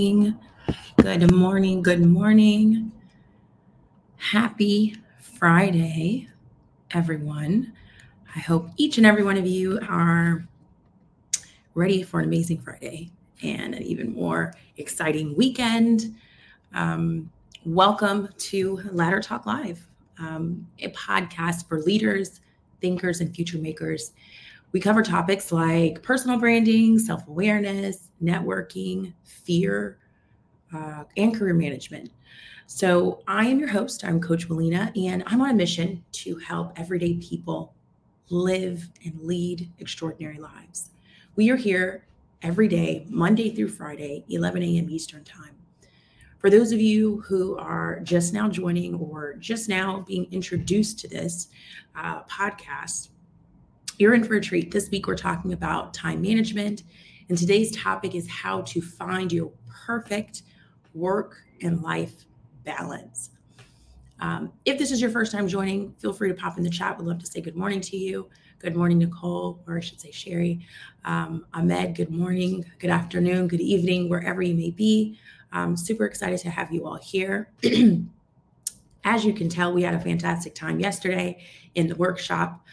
Good morning. Good morning. Happy Friday, everyone. I hope each and every one of you are ready for an amazing Friday and an even more exciting weekend. Um, welcome to Ladder Talk Live, um, a podcast for leaders, thinkers, and future makers. We cover topics like personal branding, self awareness, networking, fear, uh, and career management. So, I am your host. I'm Coach Melina, and I'm on a mission to help everyday people live and lead extraordinary lives. We are here every day, Monday through Friday, 11 a.m. Eastern Time. For those of you who are just now joining or just now being introduced to this uh, podcast, you're in for a treat. This week, we're talking about time management. And today's topic is how to find your perfect work and life balance. Um, if this is your first time joining, feel free to pop in the chat. We'd love to say good morning to you. Good morning, Nicole, or I should say Sherry. Um, Ahmed, good morning, good afternoon, good evening, wherever you may be. I'm super excited to have you all here. As you can tell, we had a fantastic time yesterday in the workshop.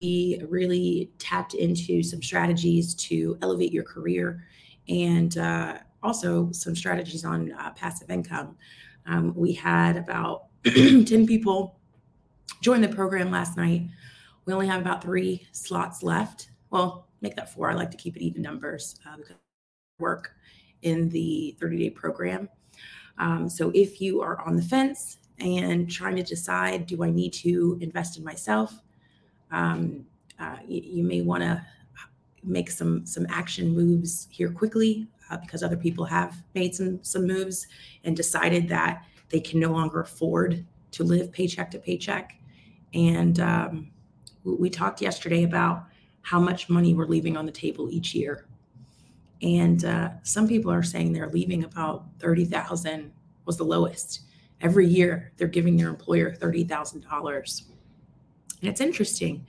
We really tapped into some strategies to elevate your career and uh, also some strategies on uh, passive income. Um, we had about 10 people join the program last night. We only have about three slots left. Well, make that four. I like to keep it even numbers uh, because work in the 30 day program. Um, so if you are on the fence and trying to decide, do I need to invest in myself? Um, uh, you, you, may want to make some some action moves here quickly uh, because other people have made some some moves and decided that they can no longer afford to live paycheck to paycheck. And um, we talked yesterday about how much money we're leaving on the table each year. And uh, some people are saying they're leaving about 30,000 was the lowest. Every year they're giving their employer $30,000. And it's interesting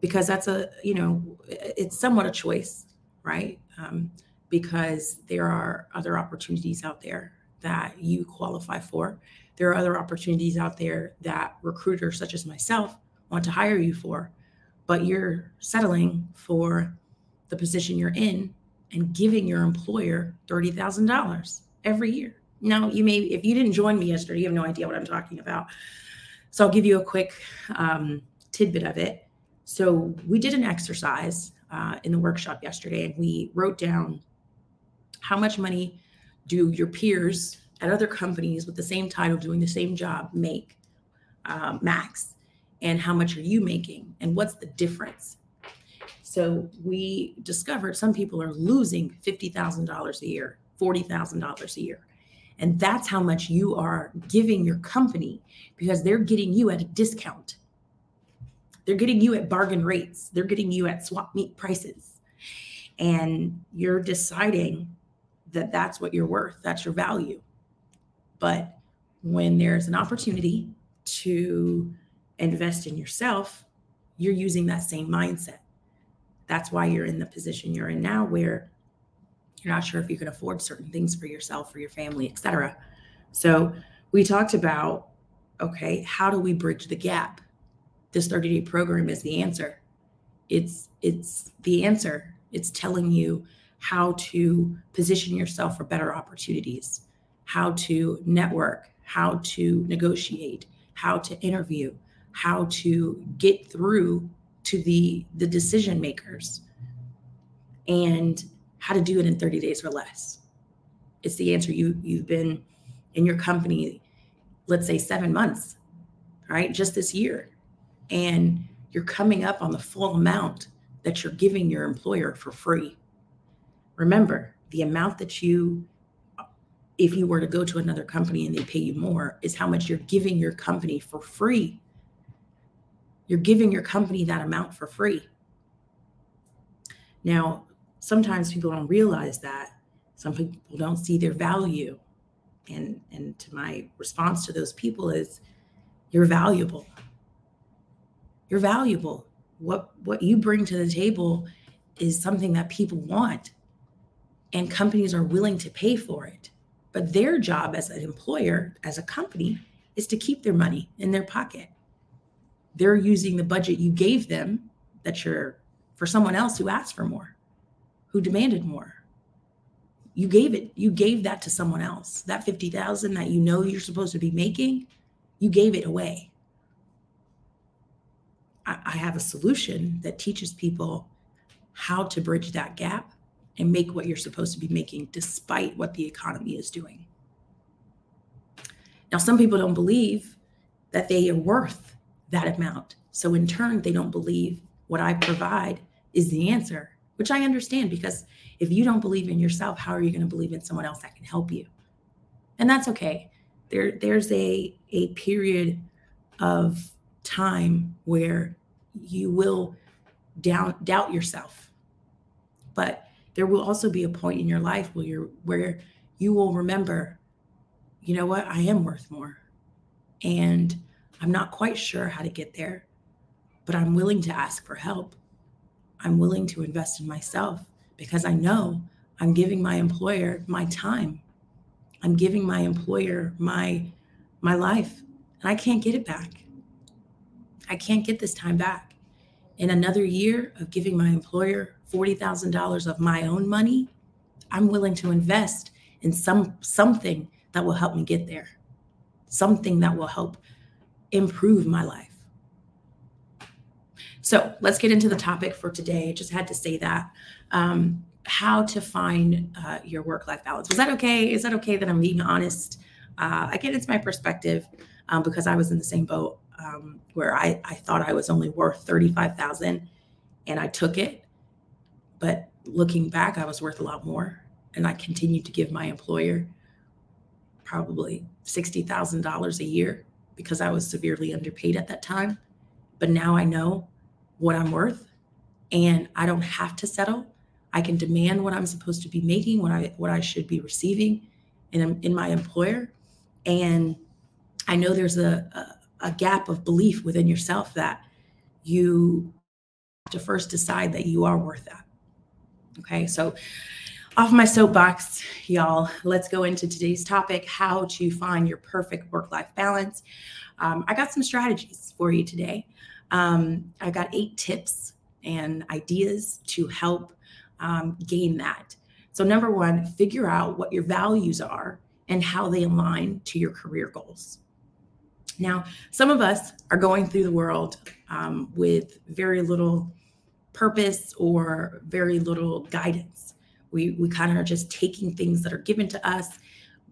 because that's a, you know, it's somewhat a choice, right? Um, because there are other opportunities out there that you qualify for. There are other opportunities out there that recruiters such as myself want to hire you for, but you're settling for the position you're in and giving your employer $30,000 every year. Now, you may, if you didn't join me yesterday, you have no idea what I'm talking about. So I'll give you a quick um, tidbit of it. So we did an exercise uh, in the workshop yesterday, and we wrote down how much money do your peers at other companies with the same title doing the same job make um, max, and how much are you making, and what's the difference? So we discovered some people are losing $50,000 a year, $40,000 a year. And that's how much you are giving your company because they're getting you at a discount. They're getting you at bargain rates. They're getting you at swap meet prices. And you're deciding that that's what you're worth, that's your value. But when there's an opportunity to invest in yourself, you're using that same mindset. That's why you're in the position you're in now where you're not sure if you can afford certain things for yourself, for your family, etc. So we talked about okay, how do we bridge the gap? This 30-day program is the answer. It's it's the answer. It's telling you how to position yourself for better opportunities, how to network, how to negotiate, how to interview, how to get through to the the decision makers and how to do it in 30 days or less. It's the answer. You you've been in your company, let's say seven months, right? Just this year. And you're coming up on the full amount that you're giving your employer for free. Remember, the amount that you, if you were to go to another company and they pay you more, is how much you're giving your company for free. You're giving your company that amount for free. Now, sometimes people don't realize that. Some people don't see their value. And, and to my response to those people is you're valuable. You're valuable. What what you bring to the table is something that people want. and companies are willing to pay for it. But their job as an employer, as a company, is to keep their money in their pocket. They're using the budget you gave them that you're for someone else who asked for more, who demanded more. You gave it, you gave that to someone else. That 50,000 that you know you're supposed to be making, you gave it away. I, have a solution that teaches people how to bridge that gap and make what you're supposed to be making despite what the economy is doing. Now, some people don't believe that they are worth that amount. So, in turn, they don't believe what I provide is the answer, which I understand because if you don't believe in yourself, how are you going to believe in someone else that can help you? And that's okay. There, there's a, a period of time where you will down, doubt yourself. But there will also be a point in your life where you're where you will remember, you know what, I am worth more. And I'm not quite sure how to get there, but I'm willing to ask for help. I'm willing to invest in myself because I know I'm giving my employer my time. I'm giving my employer my my life and I can't get it back. I can't get this time back. In another year of giving my employer $40,000 of my own money, I'm willing to invest in some something that will help me get there. Something that will help improve my life. So let's get into the topic for today. I just had to say that. Um, how to find uh, your work life balance. Was that okay? Is that okay that I'm being honest? Uh, again, it's my perspective um, because I was in the same boat um, where I, I thought I was only worth 35,000 and I took it. But looking back, I was worth a lot more. And I continued to give my employer probably $60,000 a year because I was severely underpaid at that time. But now I know what I'm worth and I don't have to settle. I can demand what I'm supposed to be making, what I what I should be receiving in, in my employer. And I know there's a, a, a gap of belief within yourself that you have to first decide that you are worth that. Okay, so off my soapbox, y'all, let's go into today's topic how to find your perfect work life balance. Um, I got some strategies for you today. Um, I got eight tips and ideas to help um, gain that. So, number one, figure out what your values are and how they align to your career goals. Now, some of us are going through the world um, with very little purpose or very little guidance. We, we kind of are just taking things that are given to us,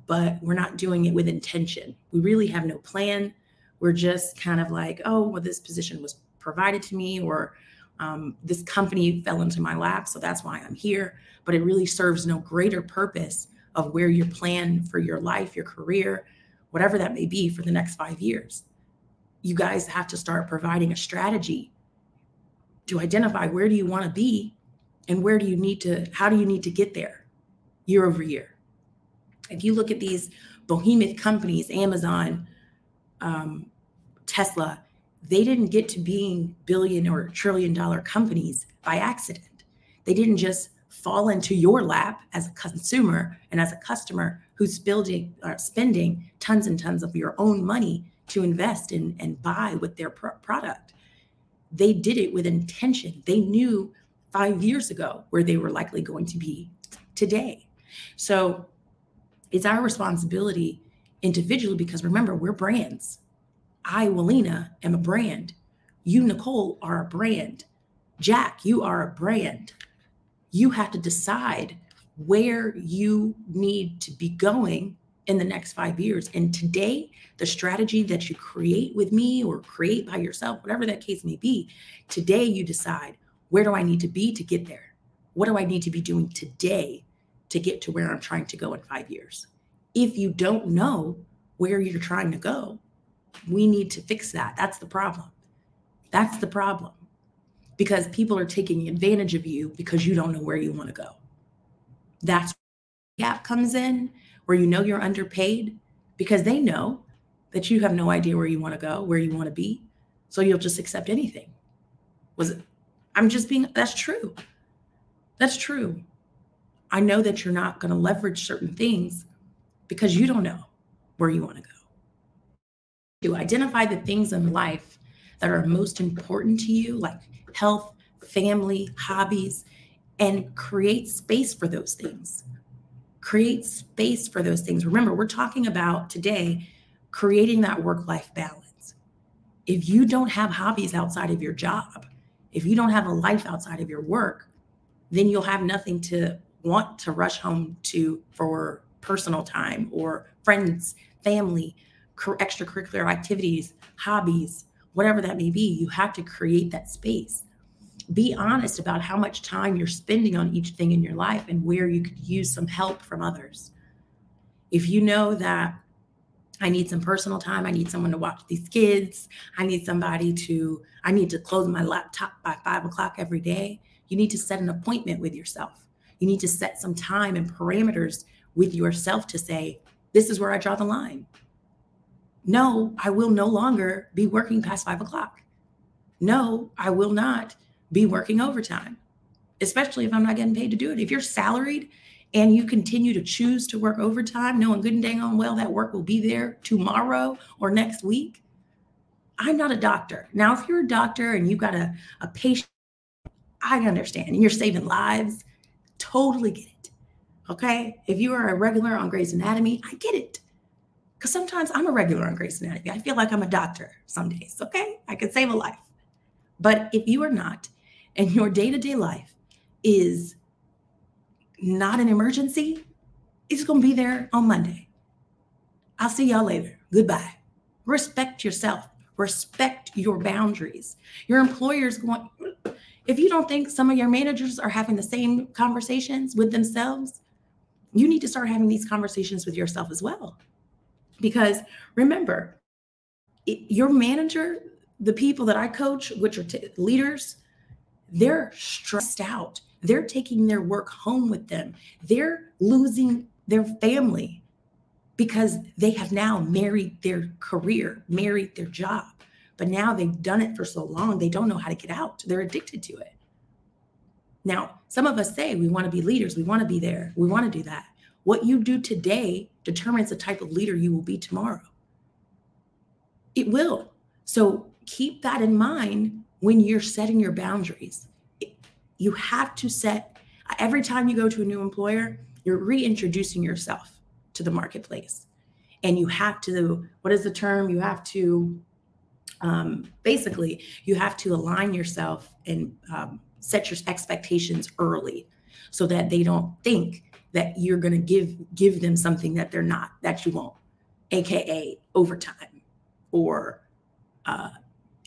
but we're not doing it with intention. We really have no plan. We're just kind of like, oh, well, this position was provided to me, or um, this company fell into my lap, so that's why I'm here. But it really serves no greater purpose of where your plan for your life, your career, whatever that may be for the next five years. You guys have to start providing a strategy to identify where do you want to be and where do you need to, how do you need to get there year over year. If you look at these behemoth companies, Amazon, um, Tesla, they didn't get to being billion or trillion dollar companies by accident. They didn't just fall into your lap as a consumer and as a customer who's building uh, spending tons and tons of your own money to invest in and buy with their product. They did it with intention. They knew five years ago where they were likely going to be today. So it's our responsibility individually because remember, we're brands. I, Willena, am a brand. You, Nicole, are a brand. Jack, you are a brand. You have to decide where you need to be going in the next five years. And today, the strategy that you create with me or create by yourself, whatever that case may be, today you decide where do I need to be to get there? What do I need to be doing today to get to where I'm trying to go in five years? If you don't know where you're trying to go, we need to fix that. That's the problem. That's the problem. Because people are taking advantage of you because you don't know where you want to go. That's where the gap comes in where you know you're underpaid because they know that you have no idea where you want to go, where you want to be. So you'll just accept anything. Was it? I'm just being, that's true. That's true. I know that you're not going to leverage certain things because you don't know where you want to go. To identify the things in life that are most important to you, like health, family, hobbies, and create space for those things. Create space for those things. Remember, we're talking about today creating that work life balance. If you don't have hobbies outside of your job, if you don't have a life outside of your work, then you'll have nothing to want to rush home to for personal time or friends, family, extracurricular activities, hobbies, whatever that may be. You have to create that space. Be honest about how much time you're spending on each thing in your life and where you could use some help from others. If you know that I need some personal time. I need someone to watch these kids. I need somebody to, I need to close my laptop by five o'clock every day. You need to set an appointment with yourself. You need to set some time and parameters with yourself to say, this is where I draw the line. No, I will no longer be working past five o'clock. No, I will not be working overtime, especially if I'm not getting paid to do it. If you're salaried and you continue to choose to work overtime, knowing good and dang on well that work will be there tomorrow or next week, I'm not a doctor. Now, if you're a doctor and you've got a, a patient, I understand, and you're saving lives, totally get it. Okay. If you are a regular on Grey's Anatomy, I get it. Because sometimes I'm a regular on Grey's Anatomy. I feel like I'm a doctor some days. Okay. I could save a life. But if you are not, and your day to day life is not an emergency, it's going to be there on Monday. I'll see y'all later. Goodbye. Respect yourself. Respect your boundaries. Your employer's going, if you don't think some of your managers are having the same conversations with themselves, you need to start having these conversations with yourself as well. Because remember, it, your manager, the people that I coach, which are t- leaders, they're stressed out they're taking their work home with them. They're losing their family because they have now married their career, married their job. But now they've done it for so long, they don't know how to get out. They're addicted to it. Now, some of us say we want to be leaders, we want to be there, we want to do that. What you do today determines the type of leader you will be tomorrow. It will. So keep that in mind when you're setting your boundaries you have to set every time you go to a new employer, you're reintroducing yourself to the marketplace. And you have to, what is the term? You have to, um, basically, you have to align yourself and um, set your expectations early so that they don't think that you're going to give give them something that they're not that you won't aka overtime or uh,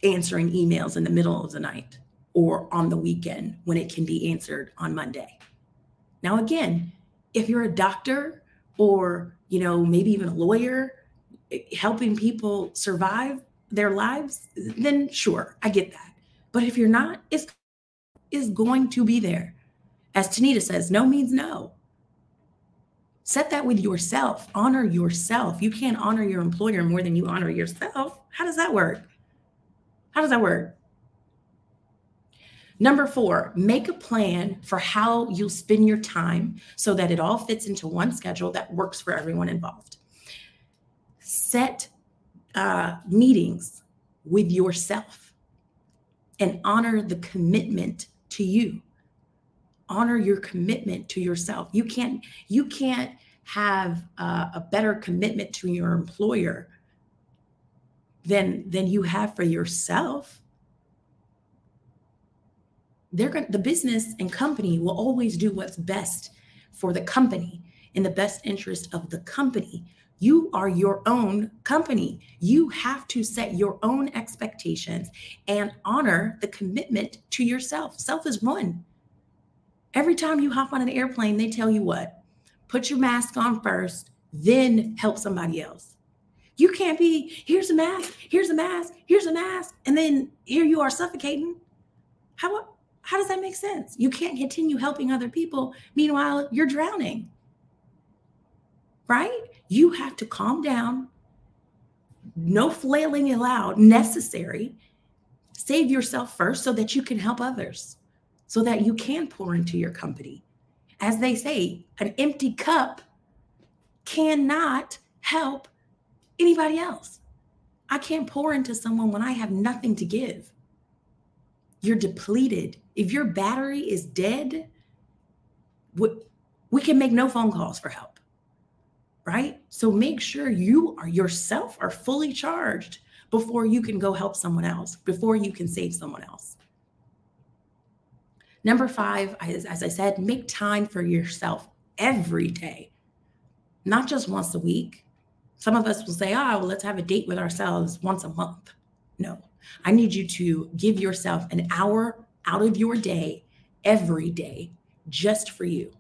answering emails in the middle of the night or on the weekend when it can be answered on Monday. Now, again, if you're a doctor or, you know, maybe even a lawyer eh, helping people survive their lives, then sure, I get that. But if you're not, it's is going to be there. As Tanita says, no means no. Set that with yourself. Honor yourself. You can't honor your employer more than you honor yourself. How does that work? How does that work? Number four, make a plan for how you'll spend your time so that it all fits into one schedule that works for everyone involved. Set uh, meetings with yourself and honor the commitment to you. Honor your commitment to yourself. You can't you can't have uh, a better commitment to your employer than than you have for yourself. They're going the business and company will always do what's best for the company in the best interest of the company. You are your own company. You have to set your own expectations and honor the commitment to yourself. Self is one. Every time you hop on an airplane they tell you what? Put your mask on first then help somebody else you can't be here's a mask here's a mask here's a mask and then here you are suffocating how how does that make sense? You can't continue helping other people. Meanwhile, you're drowning. Right? You have to calm down. No flailing allowed, necessary. Save yourself first so that you can help others, so that you can pour into your company. as they say, an empty cup cannot help anybody else. I can't pour into someone when I have nothing to give. You're depleted. If your battery is dead, we can make no phone calls for help. Right? So make sure you are yourself are fully charged before you can go help someone else, before you can save someone else. Number five, as, as I said, make time for yourself every day, not just once a week. Some of us will say, oh, well, let's have a date with ourselves once a month. No, I need you to give yourself an hour out of your day every day just for you.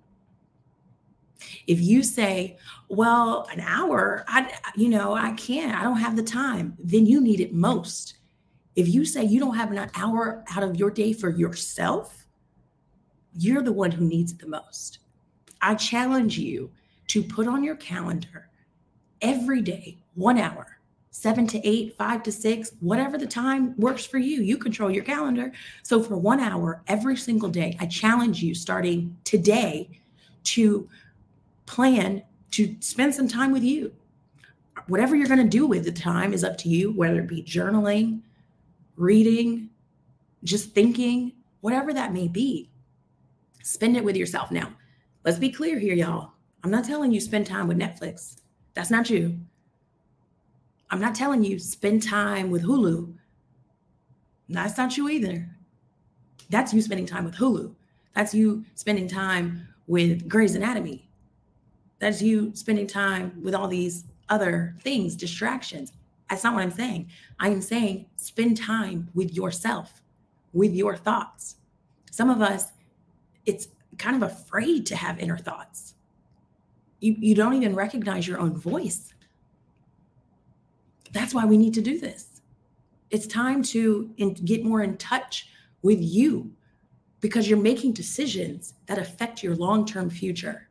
If you say, well, an hour, I you know, I can't, I don't have the time, then you need it most. If you say you don't have an hour out of your day for yourself, you're the one who needs it the most. I challenge you to put on your calendar every day, one hour, seven to eight, five to six, whatever the time works for you. You control your calendar. So, for one hour every single day, I challenge you starting today to plan to spend some time with you. Whatever you're going to do with the time is up to you, whether it be journaling, reading, just thinking, whatever that may be. Spend it with yourself. Now, let's be clear here, y'all. I'm not telling you spend time with Netflix. That's not you. I'm not telling you spend time with Hulu. That's not you either. That's you spending time with Hulu. That's you spending time with Grey's Anatomy. That's you spending time with all these other things, distractions. That's not what I'm saying. I am saying spend time with yourself, with your thoughts. Some of us, it's kind of afraid to have inner thoughts. You, you don't even recognize your own voice. That's why we need to do this. It's time to in, get more in touch with you because you're making decisions that affect your long term future.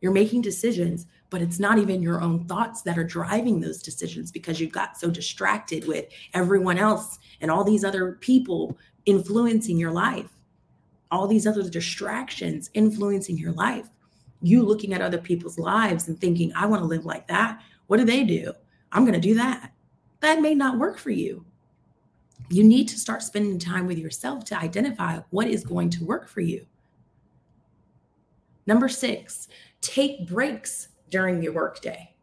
You're making decisions, but it's not even your own thoughts that are driving those decisions because you got so distracted with everyone else and all these other people influencing your life, all these other distractions influencing your life. You looking at other people's lives and thinking, I want to live like that. What do they do? I'm going to do that. That may not work for you. You need to start spending time with yourself to identify what is going to work for you. Number six, take breaks during your workday.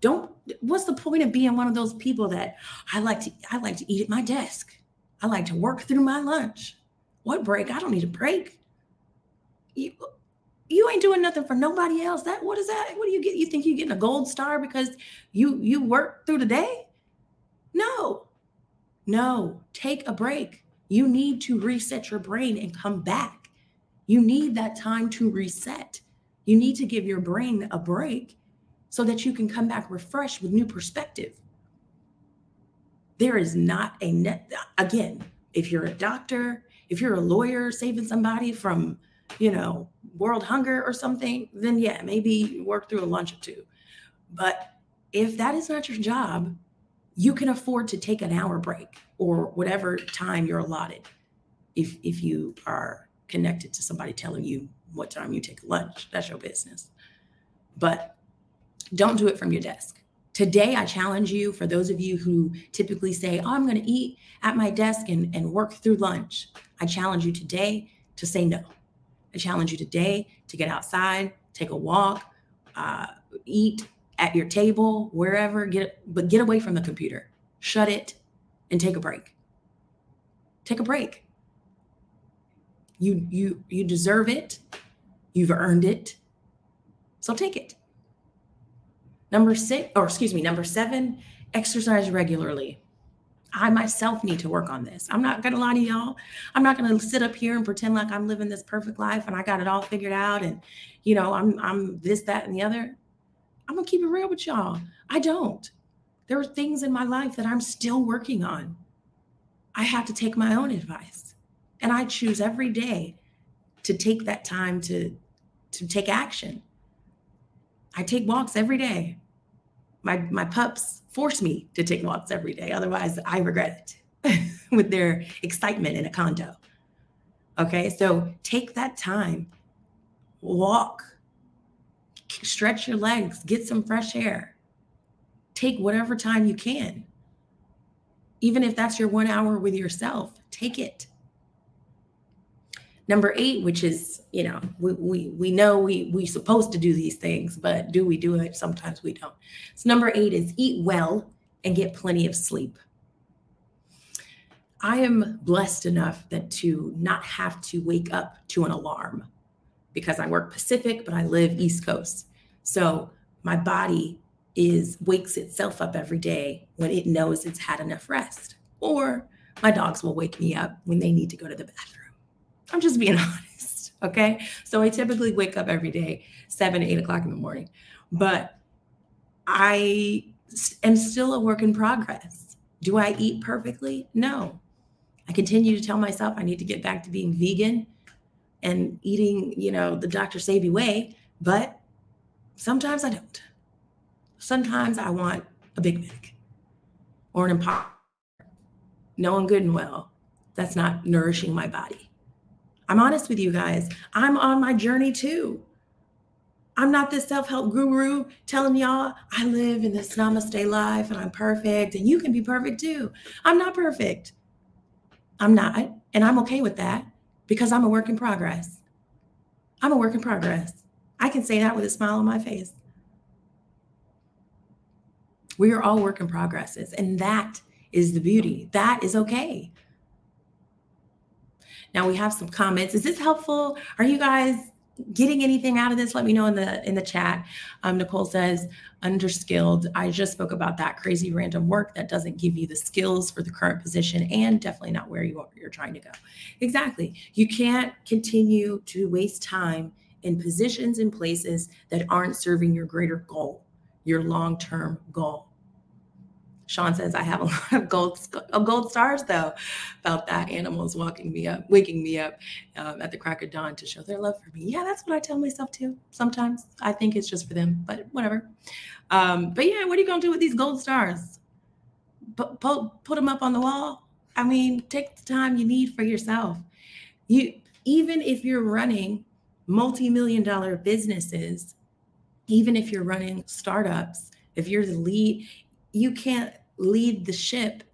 Don't what's the point of being one of those people that I like to I like to eat at my desk. I like to work through my lunch. What break? I don't need a break. You, you ain't doing nothing for nobody else. That what is that? What do you get? You think you're getting a gold star because you you work through the day? No. No, take a break. You need to reset your brain and come back. You need that time to reset. You need to give your brain a break so that you can come back refreshed with new perspective. There is not a net, again, if you're a doctor, if you're a lawyer saving somebody from, you know, world hunger or something, then yeah, maybe work through a lunch or two. But if that is not your job, you can afford to take an hour break or whatever time you're allotted if if you are connected to somebody telling you what time you take lunch that's your business. But don't do it from your desk. Today i challenge you for those of you who typically say oh i'm going to eat at my desk and, and work through lunch i challenge you today to say no i challenge you today to get outside take a walk uh, eat at your table, wherever, get but get away from the computer. Shut it and take a break. Take a break. You you you deserve it. You've earned it. So take it. Number 6 or excuse me, number 7, exercise regularly. I myself need to work on this. I'm not going to lie to y'all. I'm not going to sit up here and pretend like I'm living this perfect life and I got it all figured out and you know, I'm I'm this that and the other. I'm gonna keep it real with y'all. I don't. There are things in my life that I'm still working on. I have to take my own advice. And I choose every day to take that time to to take action. I take walks every day. My my pups force me to take walks every day. Otherwise, I regret it with their excitement in a condo. Okay? So take that time walk, stretch your legs, get some fresh air. Take whatever time you can. Even if that's your one hour with yourself, take it. Number eight, which is, you know, we, we, we know we, we supposed to do these things, but do we do it? Sometimes we don't. So number eight is eat well and get plenty of sleep. I am blessed enough that to not have to wake up to an alarm because I work Pacific, but I live East Coast. So my body is wakes itself up every day when it knows it's had enough rest. Or my dogs will wake me up when they need to go to the bathroom. I'm just being honest. Okay. So I typically wake up every day, seven, eight o'clock in the morning. But I am still a work in progress. Do I eat perfectly? No. I continue to tell myself I need to get back to being vegan and eating, you know, the Dr. Sebi way, but sometimes I don't. Sometimes I want a Big Mac or an Impossible, knowing good and well that's not nourishing my body. I'm honest with you guys. I'm on my journey too. I'm not this self help guru telling y'all I live in this namaste life and I'm perfect and you can be perfect too. I'm not perfect. I'm not. And I'm okay with that because I'm a work in progress. I'm a work in progress. I can say that with a smile on my face. We are all work in progresses, and that is the beauty. That is okay. Now we have some comments. Is this helpful? Are you guys getting anything out of this? Let me know in the in the chat. Um, Nicole says, underskilled. I just spoke about that crazy random work that doesn't give you the skills for the current position and definitely not where you are, you're trying to go. Exactly. You can't continue to waste time in positions and places that aren't serving your greater goal, your long-term goal. Sean says, I have a lot of gold, gold stars though about that. Animals walking me up, waking me up um, at the crack of dawn to show their love for me. Yeah, that's what I tell myself too. Sometimes I think it's just for them, but whatever. Um, but yeah, what are you to do with these gold stars? Put, put them up on the wall. I mean, take the time you need for yourself. You, even if you're running multi-million dollar businesses, even if you're running startups, if you're the lead, you can't lead the ship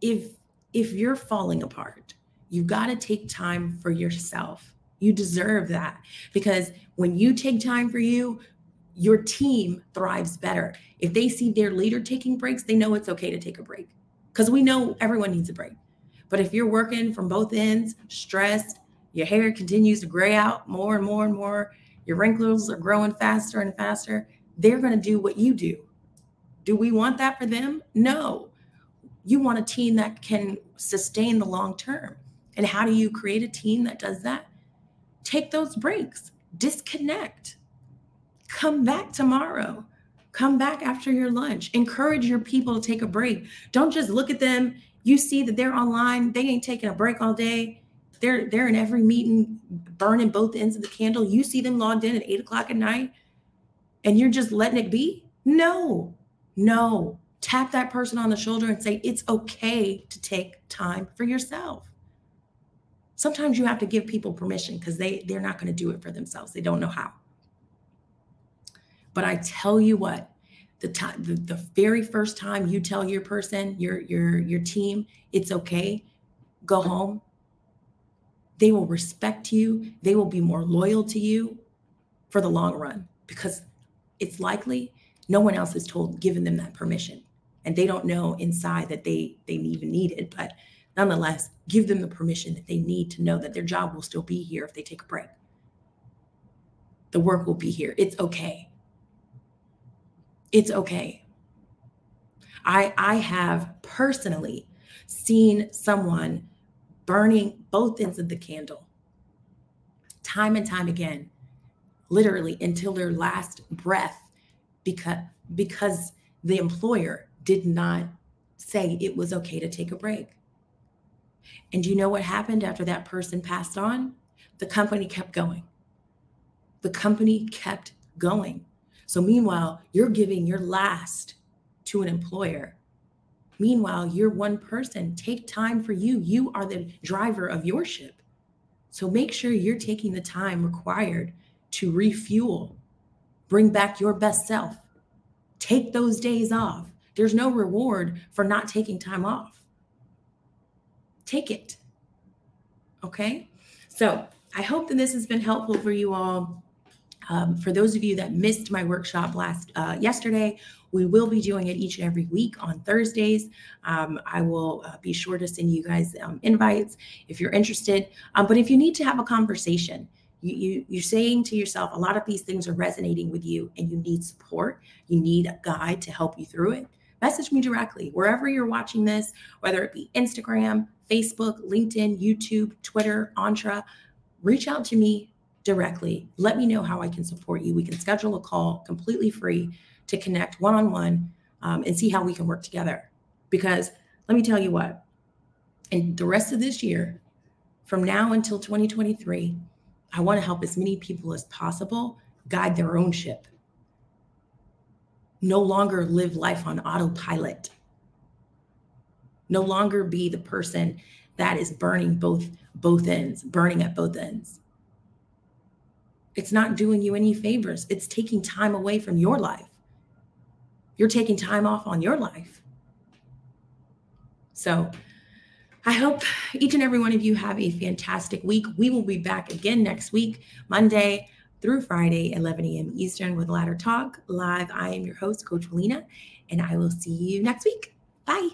if if you're falling apart you've got to take time for yourself. You deserve that because when you take time for you your team thrives better. If they see their leader taking breaks they know it's okay to take a break because we know everyone needs a break. But if you're working from both ends stressed your hair continues to gray out more and more and more your wrinkles are growing faster and faster they're going to do what you do do we want that for them? No. You want a team that can sustain the long term. And how do you create a team that does that? Take those breaks, disconnect, come back tomorrow, come back after your lunch, encourage your people to take a break. Don't just look at them. You see that they're online, they ain't taking a break all day. They're they're in every meeting, burning both ends of the candle. You see them logged in at eight o'clock at night, and you're just letting it be. No, no, tap that person on the shoulder and say, it's okay to take time for yourself. Sometimes you have to give people permission because they, they're not going to do it for themselves. They don't know how. But I tell you what, the time the, the very first time you tell your person, your your your team, it's okay, go home. They will respect you. They will be more loyal to you for the long run because it's likely no one else has told given them that permission. And they don't know inside that they they even need it but nonetheless give them the permission that they need to know that their job will still be here if they take a break. The work will be here. It's okay. It's okay. I i have personally seen someone burning both ends of the candle time and time again literally until their last breath because because the employer did not say it was okay to take a break. And you know what happened after that person passed on? The company kept going. The company kept going. So, meanwhile, you're giving your last to an employer. Meanwhile, you're one person. Take time for you. You are the driver of your ship. So, make sure you're taking the time required to refuel, bring back your best self. Take those days off. There's no reward for not taking time off. Take it. Okay? So I hope that this has been helpful for you all. Um, for those of you that missed my workshop last uh, yesterday, we will be doing it each and every week on Thursdays. Um, I will uh, be sure to send you guys um, invites if you're interested. Um, but if you need to have a conversation, you, you you're saying to yourself, a lot of these things are resonating with you, and you need support. You need a guide to help you through it. Message me directly wherever you're watching this, whether it be Instagram, Facebook, LinkedIn, YouTube, Twitter, Entra. Reach out to me directly. Let me know how I can support you. We can schedule a call completely free to connect one on one and see how we can work together. Because let me tell you what, in the rest of this year, from now until 2023, I want to help as many people as possible guide their own ship. No longer live life on autopilot. No longer be the person that is burning both both ends, burning at both ends. It's not doing you any favors. It's taking time away from your life. You're taking time off on your life. So I hope each and every one of you have a fantastic week. We will be back again next week, Monday through Friday, 11 a.m. Eastern with Ladder Talk Live. I am your host, Coach Melina, and I will see you next week. Bye.